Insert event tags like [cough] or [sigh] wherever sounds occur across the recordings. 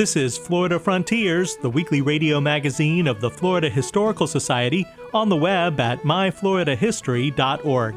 This is Florida Frontiers, the weekly radio magazine of the Florida Historical Society, on the web at myfloridahistory.org.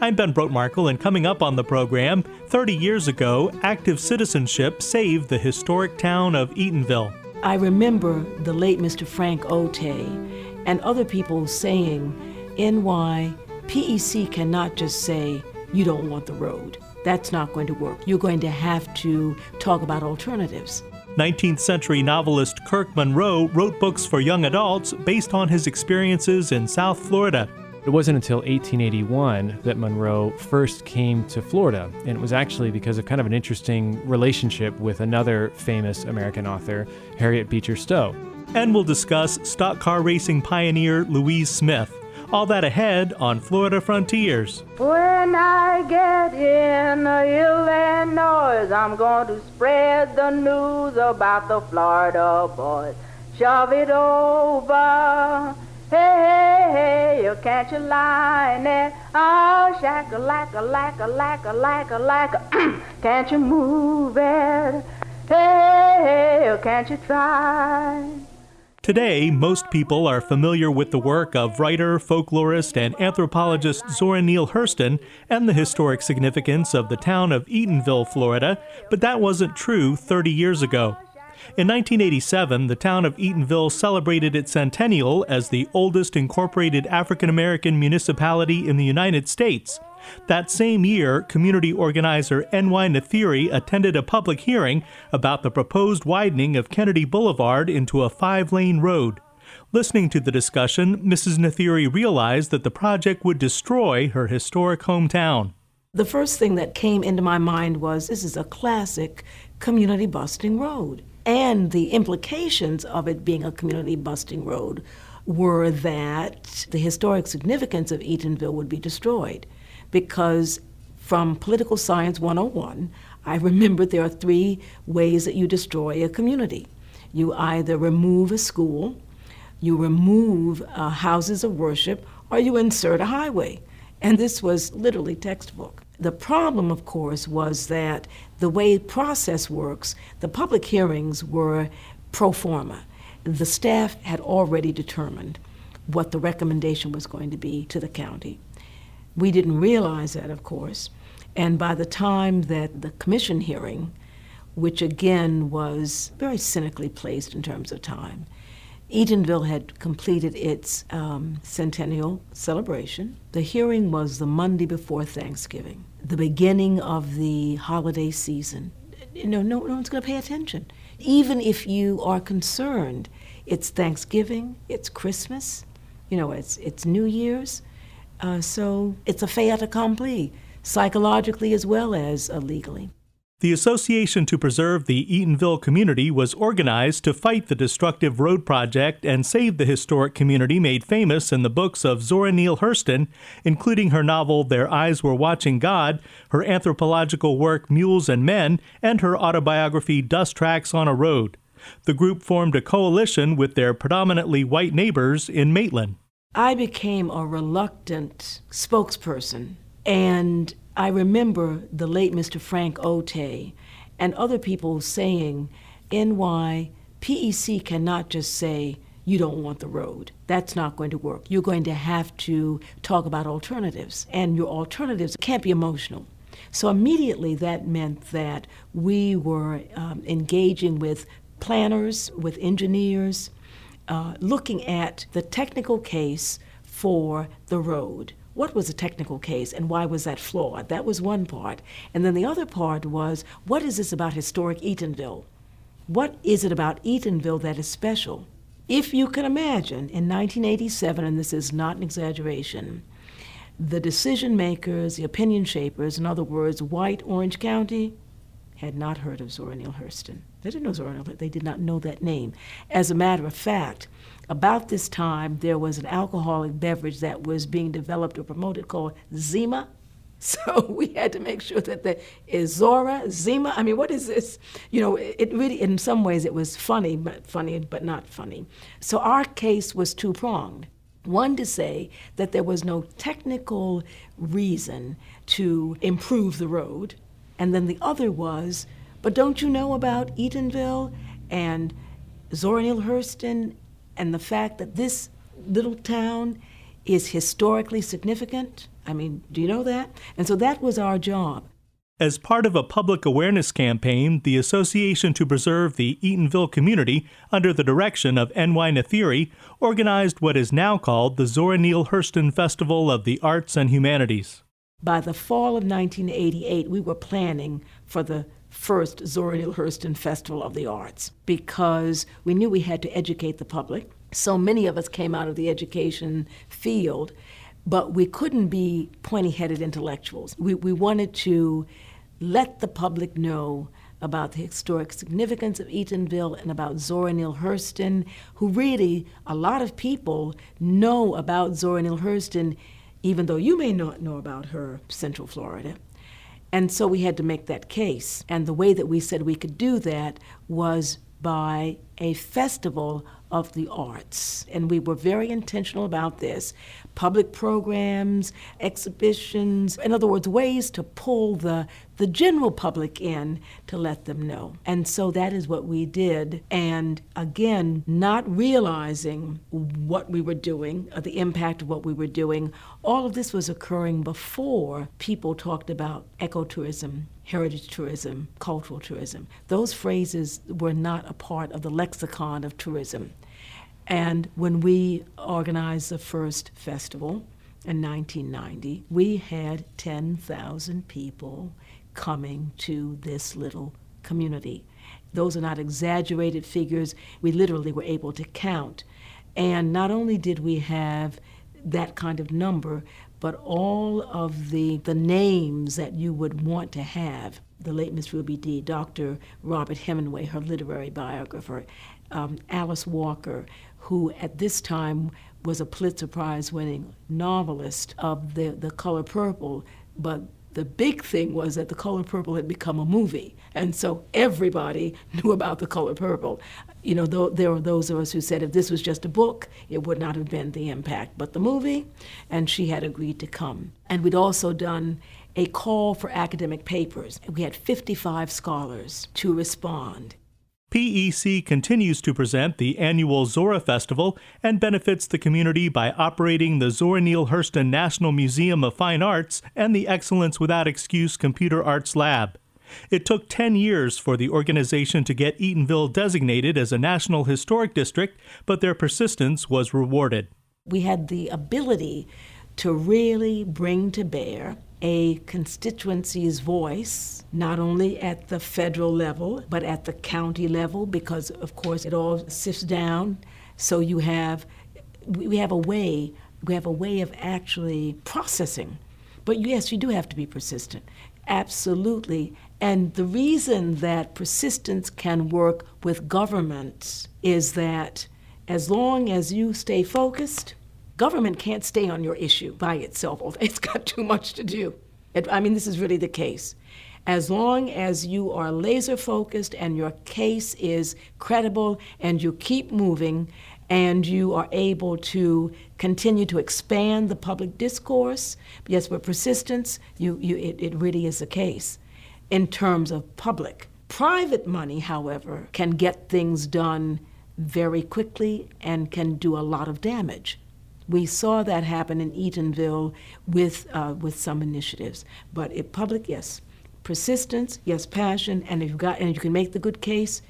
I'm Ben Brotemarkle, and coming up on the program, 30 years ago, active citizenship saved the historic town of Eatonville. I remember the late Mr. Frank Otey and other people saying, NY, PEC cannot just say, you don't want the road. That's not going to work. You're going to have to talk about alternatives. 19th century novelist Kirk Munroe wrote books for young adults based on his experiences in South Florida. It wasn't until 1881 that Munroe first came to Florida, and it was actually because of kind of an interesting relationship with another famous American author, Harriet Beecher Stowe. And we'll discuss stock car racing pioneer Louise Smith. All that ahead on Florida Frontiers. When I get in Illinois, I'm going to spread the news about the Florida boys. Shove it over. Hey, hey, hey, you can't you line it? Oh, shack a lack a lack a lack a lack a lack [clears throat] Can't you move it? Hey, Hey, hey, can't you try? Today, most people are familiar with the work of writer, folklorist, and anthropologist Zora Neale Hurston and the historic significance of the town of Eatonville, Florida, but that wasn't true 30 years ago. In 1987, the town of Eatonville celebrated its centennial as the oldest incorporated African American municipality in the United States. That same year, community organizer N.Y. Nathiri attended a public hearing about the proposed widening of Kennedy Boulevard into a five lane road. Listening to the discussion, Mrs. Nathiri realized that the project would destroy her historic hometown. The first thing that came into my mind was this is a classic community busting road. And the implications of it being a community busting road were that the historic significance of Eatonville would be destroyed because from Political Science 101, I remember there are three ways that you destroy a community. You either remove a school, you remove uh, houses of worship, or you insert a highway. And this was literally textbook. The problem, of course, was that the way process works, the public hearings were pro forma. The staff had already determined what the recommendation was going to be to the county. We didn't realize that, of course. And by the time that the commission hearing, which again was very cynically placed in terms of time, Eatonville had completed its um, centennial celebration. The hearing was the Monday before Thanksgiving, the beginning of the holiday season. You know, no, no one's going to pay attention. Even if you are concerned, it's Thanksgiving, it's Christmas, you know, it's, it's New Year's. Uh, so it's a fait accompli, psychologically as well as uh, legally. The Association to Preserve the Eatonville Community was organized to fight the destructive road project and save the historic community made famous in the books of Zora Neale Hurston, including her novel Their Eyes Were Watching God, her anthropological work Mules and Men, and her autobiography Dust Tracks on a Road. The group formed a coalition with their predominantly white neighbors in Maitland. I became a reluctant spokesperson, and I remember the late Mr. Frank Otey and other people saying, NY, PEC cannot just say, you don't want the road. That's not going to work. You're going to have to talk about alternatives, and your alternatives can't be emotional. So immediately that meant that we were um, engaging with planners, with engineers, uh, looking at the technical case for the road. What was the technical case and why was that flawed? That was one part. And then the other part was what is this about historic Eatonville? What is it about Eatonville that is special? If you can imagine, in 1987, and this is not an exaggeration, the decision makers, the opinion shapers, in other words, white Orange County, had not heard of Zora Neale Hurston. They didn't know Zora Neale, they did not know that name. As a matter of fact, about this time, there was an alcoholic beverage that was being developed or promoted called Zima. [laughs] So we had to make sure that the Zora, Zima. I mean, what is this? You know, it really, in some ways, it was funny, but funny, but not funny. So our case was two pronged. One to say that there was no technical reason to improve the road, and then the other was, but don't you know about Eatonville and Zora Neale Hurston and the fact that this little town is historically significant? I mean, do you know that? And so that was our job. As part of a public awareness campaign, the Association to Preserve the Eatonville Community, under the direction of N.Y. Nathiri, organized what is now called the Zora Neale Hurston Festival of the Arts and Humanities. By the fall of 1988, we were planning for the first Zora Neale Hurston Festival of the Arts because we knew we had to educate the public. So many of us came out of the education field but we couldn't be pointy headed intellectuals. We, we wanted to let the public know about the historic significance of Eatonville and about Zora Neale Hurston, who really, a lot of people know about Zora Neale Hurston, even though you may not know about her, Central Florida. And so we had to make that case. And the way that we said we could do that was by a festival of the arts. And we were very intentional about this public programs, exhibitions, in other words, ways to pull the, the general public in to let them know. And so that is what we did. And again, not realizing what we were doing, or the impact of what we were doing, all of this was occurring before people talked about ecotourism heritage tourism, cultural tourism. Those phrases were not a part of the lexicon of tourism. And when we organized the first festival in 1990, we had 10,000 people coming to this little community. Those are not exaggerated figures. We literally were able to count. And not only did we have that kind of number, but all of the, the names that you would want to have. The late Miss Ruby Dee, Dr. Robert Hemenway, her literary biographer, um, Alice Walker, who at this time was a Pulitzer Prize winning novelist of the, the Color Purple, but the big thing was that the color purple had become a movie. And so everybody [laughs] knew about the color purple. You know th- there were those of us who said if this was just a book it would not have been the impact but the movie. And she had agreed to come. And we'd also done a call for academic papers. We had 55 scholars to respond PEC continues to present the annual Zora Festival and benefits the community by operating the Zora Neale Hurston National Museum of Fine Arts and the Excellence Without Excuse Computer Arts Lab. It took 10 years for the organization to get Eatonville designated as a National Historic District, but their persistence was rewarded. We had the ability to really bring to bear a constituency's voice, not only at the federal level, but at the county level, because of course it all sifts down. So you have, we have a way, we have a way of actually processing. But yes, you do have to be persistent. Absolutely. And the reason that persistence can work with government is that as long as you stay focused, Government can't stay on your issue by itself. [laughs] It's got too much to do. It, I mean, this is really the case. As long as you are laser focused and your case is credible and you keep moving and you are able to continue to expand the public discourse, yes, with persistence, you, you, it, it really is the case in terms of public. Private money, however, can get things done very quickly and can do a lot of damage. We saw that happen in Eatonville with, uh, with some initiatives. But if public, yes. Persistence, yes, passion, and if you've got and you can make the good case,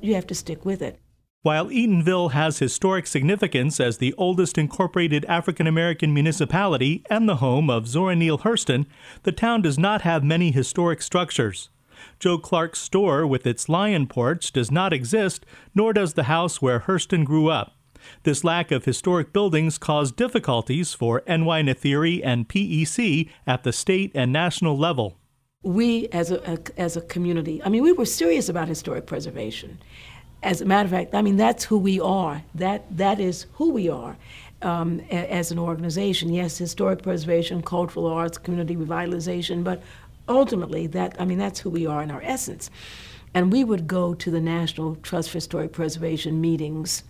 you have to stick with it. While Eatonville has historic significance as the oldest incorporated African American municipality and the home of Zora Neale Hurston, the town does not have many historic structures. Joe Clark's store with its lion porch does not exist, nor does the house where Hurston grew up. This lack of historic buildings caused difficulties for NY Nathiri and PEC at the state and national level. we as a, a, as a community, I mean, we were serious about historic preservation. As a matter of fact, I mean, that's who we are. That, that is who we are um, a, as an organization. Yes, historic preservation, cultural arts, community revitalization, but ultimately, that, I mean, that's who we are in our essence. And we would go to the National Trust for Historic Preservation meetings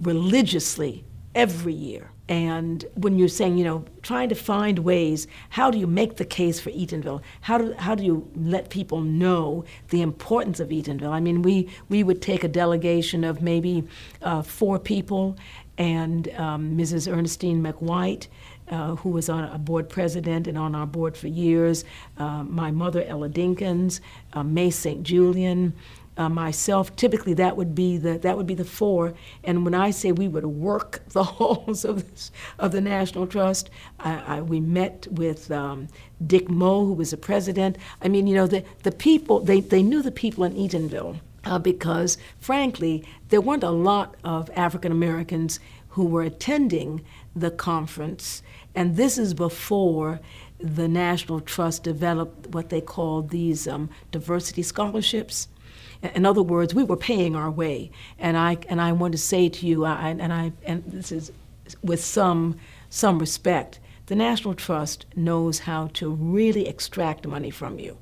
religiously every year. And when you're saying, you know, trying to find ways, how do you make the case for Eatonville? How do, how do you let people know the importance of Eatonville? I mean, we, we would take a delegation of maybe uh, four people and um, Mrs. Ernestine McWhite, uh, who was on a board president and on our board for years, uh, my mother, Ella Dinkins, uh, May St. Julian, uh, myself. Typically, that would be the that would be the four. And when I say we would work [laughs] the halls of this, of the National Trust, I, I, we met with um, Dick Moe, who was the president. I mean, you know, the the people they they knew the people in Eatonville uh, because, frankly, there weren't a lot of African Americans who were attending the conference, and this is before the National Trust developed what they called these um, diversity scholarships. In other words, we were paying our way, and I and I want to say to you, I, and I and this is with some some respect, the National Trust knows how to really extract money from you.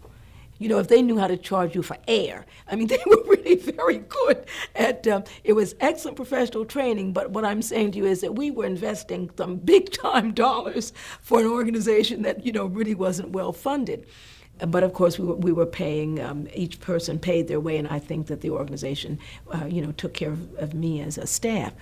You know, if they knew how to charge you for air, I mean, [laughs] they were really very good at. Um, it was excellent professional training. But what I'm saying to you is that we were investing some big time [laughs] dollars for an organization that you know really wasn't well funded. But of course, we were, we were paying, um, each person paid their way, and I think that the organization, uh, you know, took care of, of me as a staff.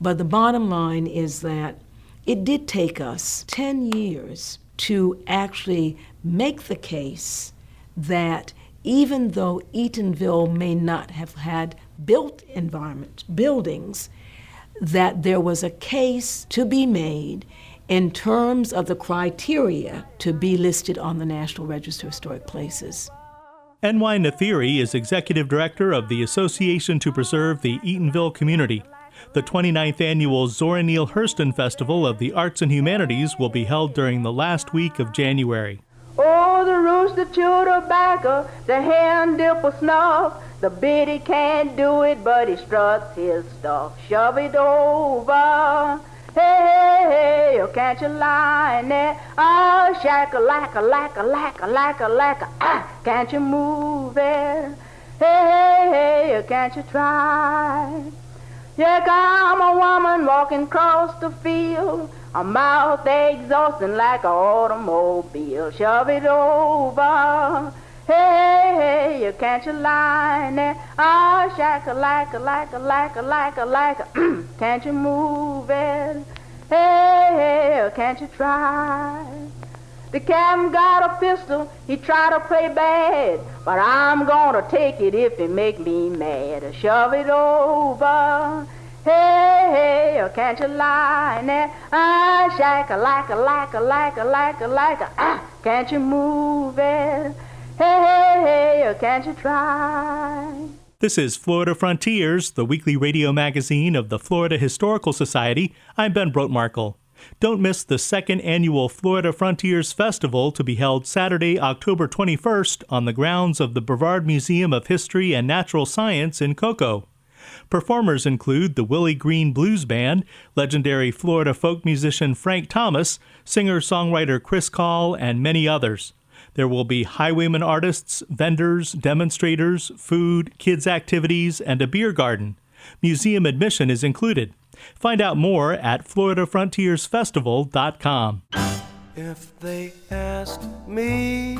But the bottom line is that it did take us 10 years to actually make the case that even though Eatonville may not have had built environment, buildings, that there was a case to be made in terms of the criteria to be listed on the National Register of Historic Places. N.Y. Nathiri is executive director of the Association to Preserve the Eatonville Community. The 29th annual Zora Neale Hurston Festival of the Arts and Humanities will be held during the last week of January. Oh, the rooster chew tobacco, uh, the hen dip a snuff, the biddy can't do it, but he struts his stuff. Shove it over. Hey, hey, hey, can't you line it? Oh, shack a lack a lack a lack a lack a ah, can't you move it? Hey, hey, hey, can't you try? Yeah, I'm a woman walking across the field, a mouth exhausting like an automobile. Shove it over. Hey, hey, can't you line it? Ah, shack a lack a lack a lack a lack a lack a [clears throat] can't you move it? Hey, hey, can't you try? The captain got a pistol, he tried to play bad, but I'm gonna take it if it make me mad. Shove it over. Hey, hey, can't you line it? Ah, shack a lack a lack a lack a lack a lack a ah, [clears throat] can't you move it? Hey, hey, hey, can't you try? This is Florida Frontiers, the weekly radio magazine of the Florida Historical Society. I'm Ben Brotemarkle. Don't miss the second annual Florida Frontiers Festival to be held Saturday, October 21st on the grounds of the Brevard Museum of History and Natural Science in Cocoa. Performers include the Willie Green Blues Band, legendary Florida folk musician Frank Thomas, singer songwriter Chris Kahl, and many others. There will be highwayman artists, vendors, demonstrators, food, kids' activities, and a beer garden. Museum admission is included. Find out more at FloridaFrontiersFestival.com. If they asked me,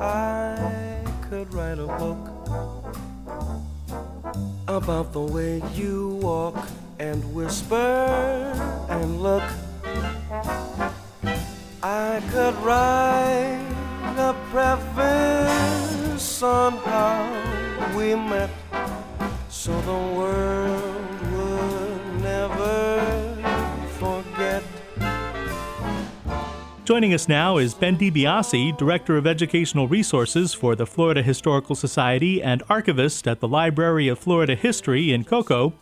I could write a book about the way you walk and whisper and look. I could write a preface on how we met so the world would never forget. Joining us now is Ben DiBiase, Director of Educational Resources for the Florida Historical Society and archivist at the Library of Florida History in Cocoa.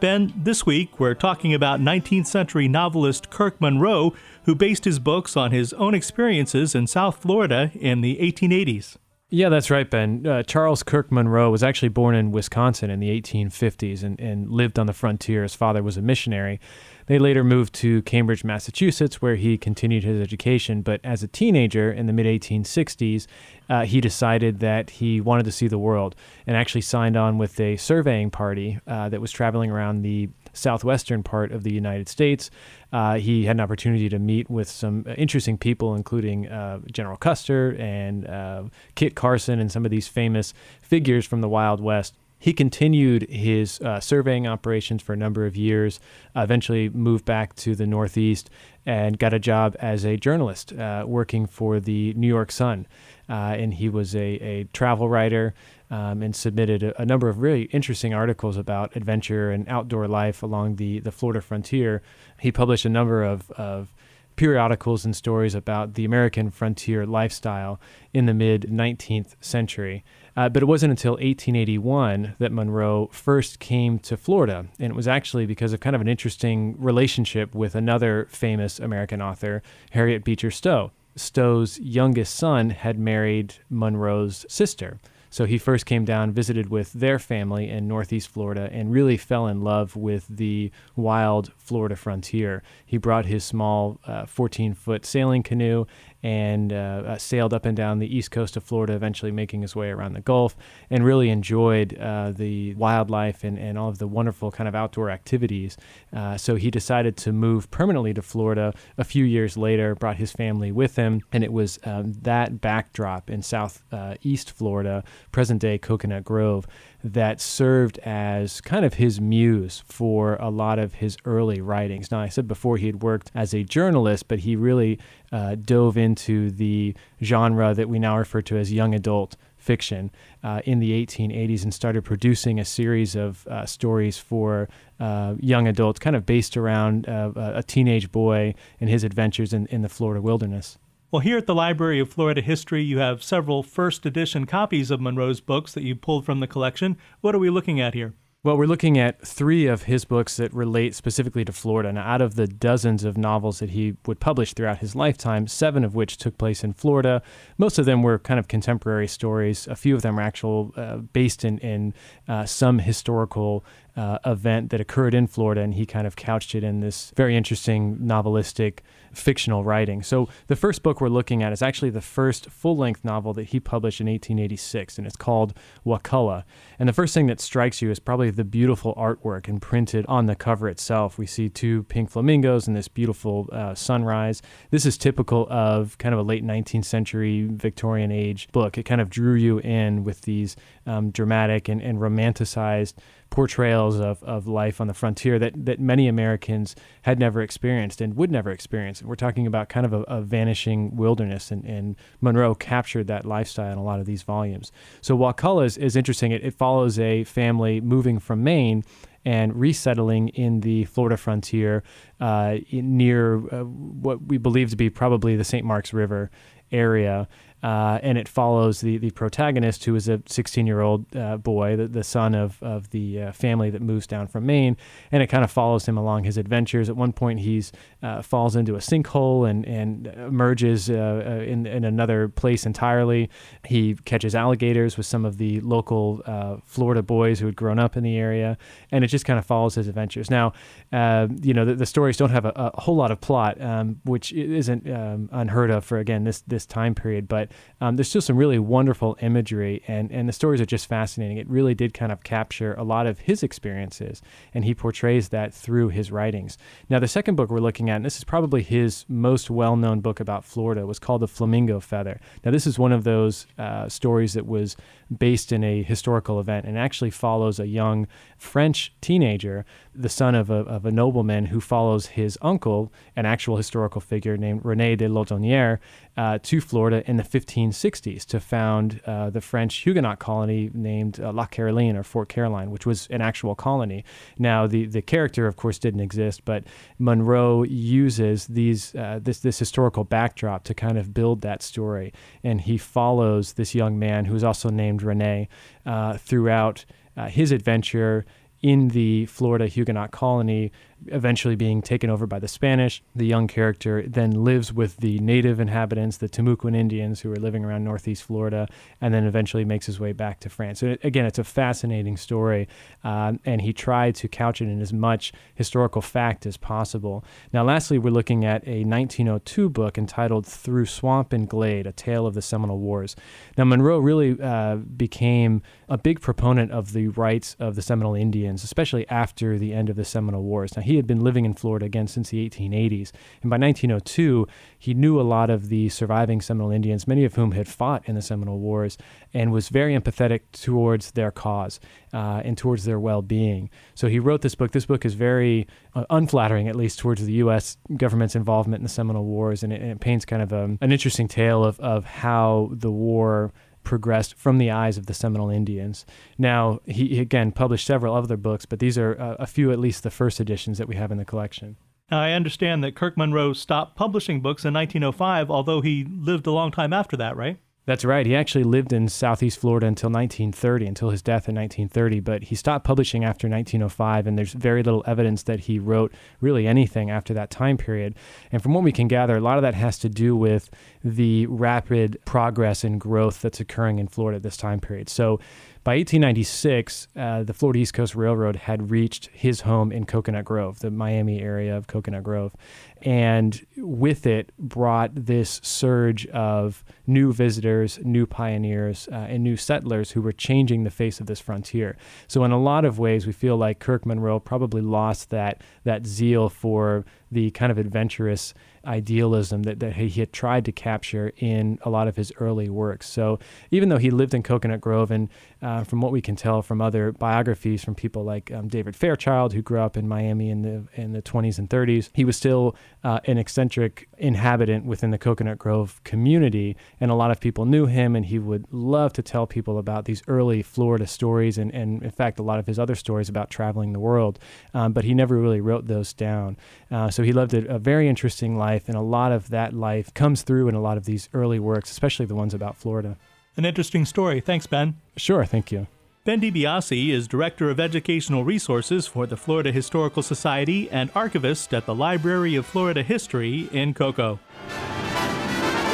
Ben, this week we're talking about 19th century novelist Kirk Munroe, who based his books on his own experiences in South Florida in the 1880s. Yeah, that's right, Ben. Uh, Charles Kirk Munroe was actually born in Wisconsin in the 1850s and, and lived on the frontier. His father was a missionary. They later moved to Cambridge, Massachusetts, where he continued his education. But as a teenager in the mid 1860s, uh, he decided that he wanted to see the world and actually signed on with a surveying party uh, that was traveling around the southwestern part of the United States. Uh, he had an opportunity to meet with some interesting people, including uh, General Custer and uh, Kit Carson and some of these famous figures from the Wild West. He continued his uh, surveying operations for a number of years, eventually moved back to the Northeast and got a job as a journalist uh, working for the New York Sun. Uh, and he was a, a travel writer um, and submitted a, a, number of really interesting articles about adventure and outdoor life along the, the Florida frontier. He published a number of, of periodicals and stories about the American frontier lifestyle in the mid 19th century. Uh, but it wasn't until 1881 that Munroe first came to Florida. And it was actually because of kind of an interesting relationship with another famous American author, Harriet Beecher Stowe. Stowe's youngest son had married Munroe's sister. So he first came down, visited with their family in Northeast Florida, and really fell in love with the wild Florida frontier. He brought his small 14 uh, foot sailing canoe and uh, uh, sailed up and down the east coast of Florida, eventually making his way around the Gulf, and really enjoyed uh, the wildlife and, and all of the wonderful kind of outdoor activities. Uh, so he decided to move permanently to Florida a few years later, brought his family with him, and it was um, that backdrop in southeast uh, Florida, present day Coconut Grove, that served as kind of his muse for a lot of his early writings. Now, I said before he had worked as a journalist, but he really uh, dove into the genre that we now refer to as young adult fiction uh, in the 1880s and started producing a series of uh, stories for uh, young adults, kind of based around uh, a teenage boy and his adventures in, in the Florida wilderness. Well, here at the Library of Florida History, you have several first edition copies of Munroe's books that you pulled from the collection. What are we looking at here? Well, we're looking at three of his books that relate specifically to Florida. Now, out of the dozens of novels that he would publish throughout his lifetime, seven of which took place in Florida. Most of them were kind of contemporary stories. A few of them are actual, uh, based in, in uh, some historical uh, event that occurred in Florida, and he kind of couched it in this very interesting novelistic fictional writing. So the first book we're looking at is actually the first full-length novel that he published in 1886, and it's called Wakulla. And the first thing that strikes you is probably the beautiful artwork imprinted on the cover itself. We see two pink flamingos and this beautiful uh, sunrise. This is typical of kind of a late 19th century Victorian age book. It kind of drew you in with these um, dramatic and, and romanticized portrayals of, of life on the frontier that, that many Americans had never experienced and would never experience. We're talking about kind of a, a vanishing wilderness, and, and, Munroe captured that lifestyle in a lot of these volumes. So Wakulla is, is interesting. It, it follows a family moving from Maine and resettling in the Florida frontier uh, near uh, what we believe to be probably the St. Marks River area. Uh, and it follows the, the protagonist, who is a 16 year old uh, boy, the, the son of, of the uh, family that moves down from Maine. And it kind of follows him along his adventures. At one point, he uh, falls into a sinkhole and, and emerges uh, uh, in, in another place entirely. He catches alligators with some of the local Florida boys who had grown up in the area. And it just kind of follows his adventures. Now, you know, the, the, stories don't have a, a whole lot of plot, um, which isn't um, unheard of for, again, this, this time period. But um, there's still some really wonderful imagery, and, and the stories are just fascinating. It really did kind of capture a lot of his experiences, and he portrays that through his writings. Now, the second book we're looking at, and this is probably his most well known book about Florida, was called The Flamingo Feather. Now, this is one of those uh, stories that was based in a historical event and actually follows a young French teenager, the son of a, of a nobleman who follows his uncle, an actual historical figure named Rene de Laudonnière, uh, to Florida in the 1560s to found uh, the French Huguenot colony named uh, La Caroline or Fort Caroline, which was an actual colony. Now, the, the character, of course, didn't exist, but Munroe uses these uh, this this historical backdrop to kind of build that story, and he follows this young man who is also named Rene uh, throughout uh, his adventure in the Florida Huguenot colony eventually being taken over by the Spanish. The young character then lives with the native inhabitants, the Timucuan Indians who are living around northeast Florida, and then eventually makes his way back to France. Again, it's a fascinating story, um, and he tried to couch it in as much historical fact as possible. Now, lastly, we're looking at a 1902 book entitled Through Swamp and Glade A Tale of the Seminole Wars. Now, Munroe really uh, became a big proponent of the rights of the Seminole Indians, especially after the end of the Seminole Wars. Now, he had been living in Florida again since the 1880s. And by 1902, he knew a lot of the surviving Seminole Indians, many of whom had fought in the Seminole Wars, and was very empathetic towards their cause uh, and towards their well being. So he wrote this book. This book is very uh, unflattering, at least towards the U.S. government's involvement in the Seminole Wars, and it, and it paints kind of a, um, an interesting tale of, of how the war progressed from the eyes of the Seminole Indians. Now, he, again published several other books, but these are uh, a few, at least the first editions that we have in the collection. Now, I understand that Kirk Munroe stopped publishing books in 1905, although he lived a long time after that, right? That's right. He actually lived in Southeast Florida until 1930, until his death in 1930. But he stopped publishing after 1905, and there's very little evidence that he wrote really anything after that time period. And from what we can gather, a lot of that has to do with the rapid progress and growth that's occurring in Florida at this time period. So by 1896, uh, the Florida East Coast Railroad had reached his home in Coconut Grove, the Miami area of Coconut Grove, and with it brought this surge of new visitors, new pioneers, uh, and new settlers who were changing the face of this frontier. So, in a lot of ways, we feel like Kirk Munroe probably lost that that zeal for the kind of adventurous idealism that, that he had tried to capture in a lot of his early works. So even though he lived in Coconut Grove, and uh, from what we can tell from other biographies from people like um, David Fairchild, who grew up in Miami in the in the 20s and 30s, he was still uh, an eccentric inhabitant within the Coconut Grove community, and a lot of people knew him, and he would love to tell people about these early Florida stories, and, and in fact, a lot of his other stories about traveling the world. Um, but he never really wrote those down. Uh, so he lived a, a very interesting life life, and a lot of that life comes through in a lot of these early works, especially the ones about Florida. An interesting story. Thanks, Ben. Sure, thank you. Ben DiBiase is Director of Educational Resources for the Florida Historical Society and archivist at the Library of Florida History in Cocoa.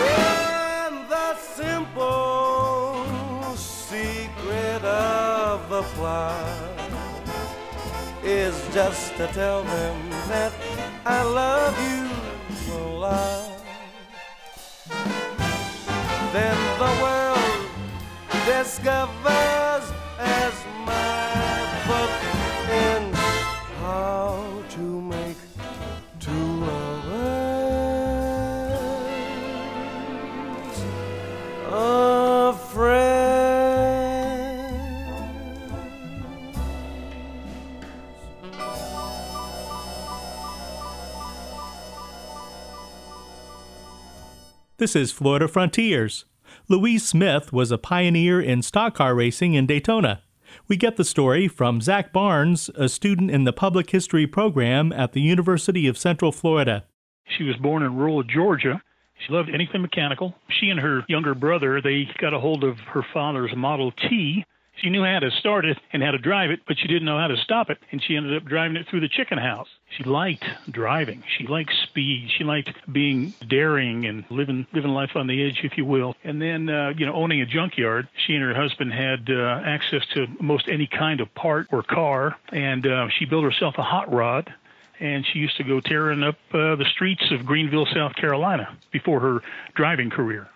And the simple secret of the plot is just to tell them that I love you then the world discovers as my book ends how to make two a friend. This is Florida Frontiers. Louise Smith was a pioneer in stock car racing in Daytona. We get the story from Zach Barnes, a student in the public history program at the University of Central Florida. She was born in rural Georgia. She loved anything mechanical. She and her younger brother, they got a hold of her father's Model T she knew how to start it and how to drive it, but she didn't know how to stop it, and she ended up driving it through the chicken house. She liked driving. She liked speed. She liked being daring and living living life on the edge, if you will. And then, uh, you know, owning a junkyard. She and her husband had uh, access to most any kind of part or car, and uh, she built herself a hot rod and she used to go tearing up uh, the streets of Greenville, South Carolina before her driving career.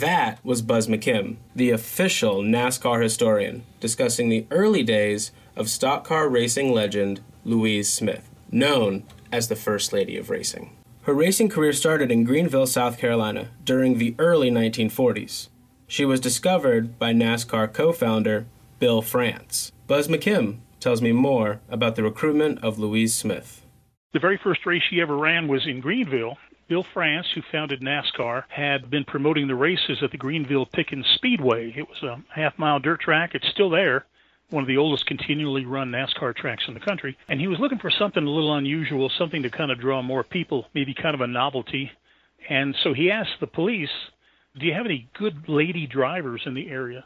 That was Buzz McKim, the official NASCAR historian, discussing the early days of stock car racing legend Louise Smith, known as the First Lady of Racing. Her racing career started in Greenville, South Carolina, during the early 1940s. She was discovered by NASCAR co founder Bill France. Buzz McKim tells me more about the recruitment of Louise Smith. The very first race she ever ran was in Greenville, Bill France, who founded NASCAR, had been promoting the races at the Greenville Pickens Speedway. It was a half mile dirt track. It's still there, one of the oldest continually run NASCAR tracks in the country. And he was looking for something a little unusual, something to kind of draw more people, maybe kind of a novelty. And so he asked the police, Do you have any good lady drivers in the area?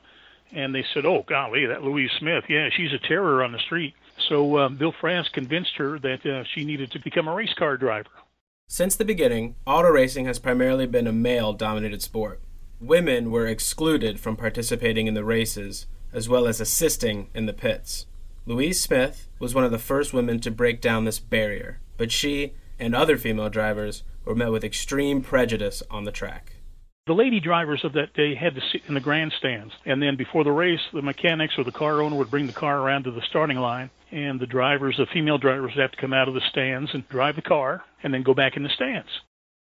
And they said, "Oh, golly, that Louise Smith, yeah, she's a terror on the street." So uh, Bill France convinced her that uh, she needed to become a race car driver. Since the beginning, auto racing has primarily been a male dominated sport. Women were excluded from participating in the races, as well as assisting in the pits. Louise Smith was one of the first women to break down this barrier, but she and other female drivers were met with extreme prejudice on the track. The lady drivers of that day had to sit in the grandstands, and then before the race, the mechanics or the car owner would bring the car around to the starting line, and the drivers, the female drivers, would have to come out of the stands and drive the car, and then go back in the stands.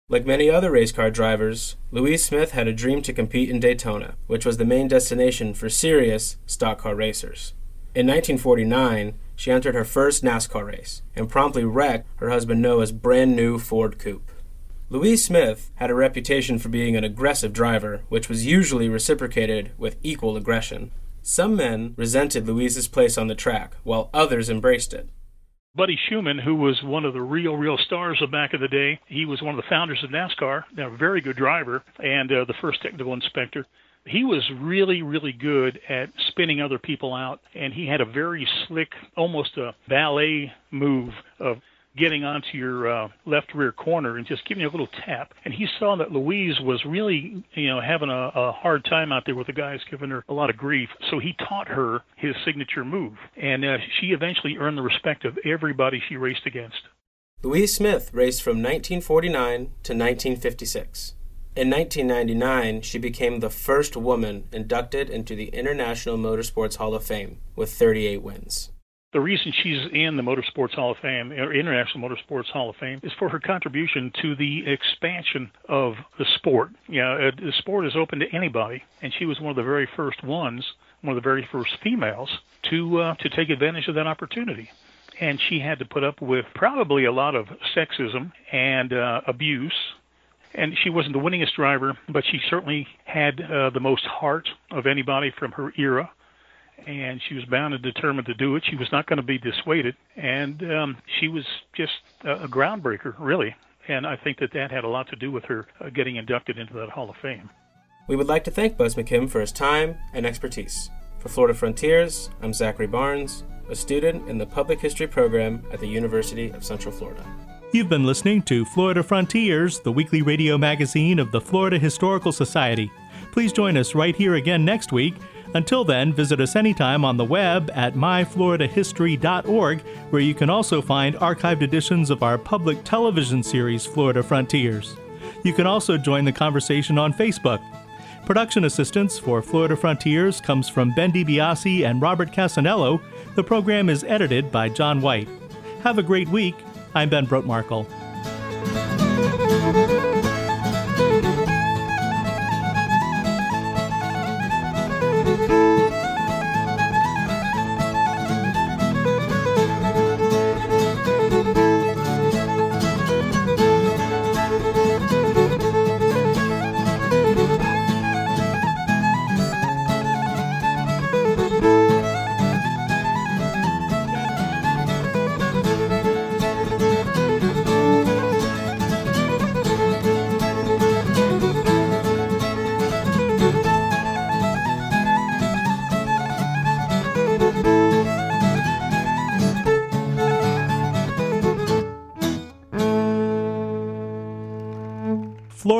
Like many other race car drivers, Louise Smith had a dream to compete in Daytona, which was the main destination for serious stock car racers. In 1949, she entered her first NASCAR race and promptly wrecked her husband Noah's brand new Ford Coupe. Louise Smith had a reputation for being an aggressive driver, which was usually reciprocated with equal aggression. Some men resented Louise's place on the track, while others embraced it. Buddy Shuman, who was one of the real, real stars of back in the day, he was one of the founders of NASCAR, a very good driver, and uh, the first technical inspector. He was really, really good at spinning other people out, and he had a very slick, almost a ballet move of getting onto your uh, left rear corner and just giving you a little tap. And he saw that Louise was really, you know, having a, a hard time out there with the guys giving her a lot of grief. So he taught her his signature move, and uh, she eventually earned the respect of everybody she raced against. Louise Smith raced from 1949 to 1956. In 1999, she became the first woman inducted into the International Motorsports Hall of Fame with 38 wins. The reason she's in the Motorsports Hall of Fame, or International Motorsports Hall of Fame, is for her contribution to the expansion of the sport. You know, uh, the sport is open to anybody, and she was one of the very first ones, one of the very first females to uh, to take advantage of that opportunity. And she had to put up with probably a lot of sexism and uh, abuse. And she wasn't the winningest driver, but she certainly had uh, the most heart of anybody from her era and she was bound and determined to do it. She was not going to be dissuaded, and um, she was just a, a groundbreaker, really. And I think that that had a lot to do with her uh, getting inducted into that Hall of Fame. We would like to thank Buzz McKim for his time and expertise. For Florida Frontiers, I'm Zachary Barnes, a student in the Public History program at the University of Central Florida. You've been listening to Florida Frontiers, the weekly radio magazine of the Florida Historical Society. Please join us right here again next week until then, visit us anytime on the web at myfloridahistory.org, where you can also find archived editions of our public television series, Florida Frontiers. You can also join the conversation on Facebook. Production assistance for Florida Frontiers comes from Ben DiBiase and Robert Cassanello. The program is edited by John White. Have a great week. I'm Ben Brotemarkle.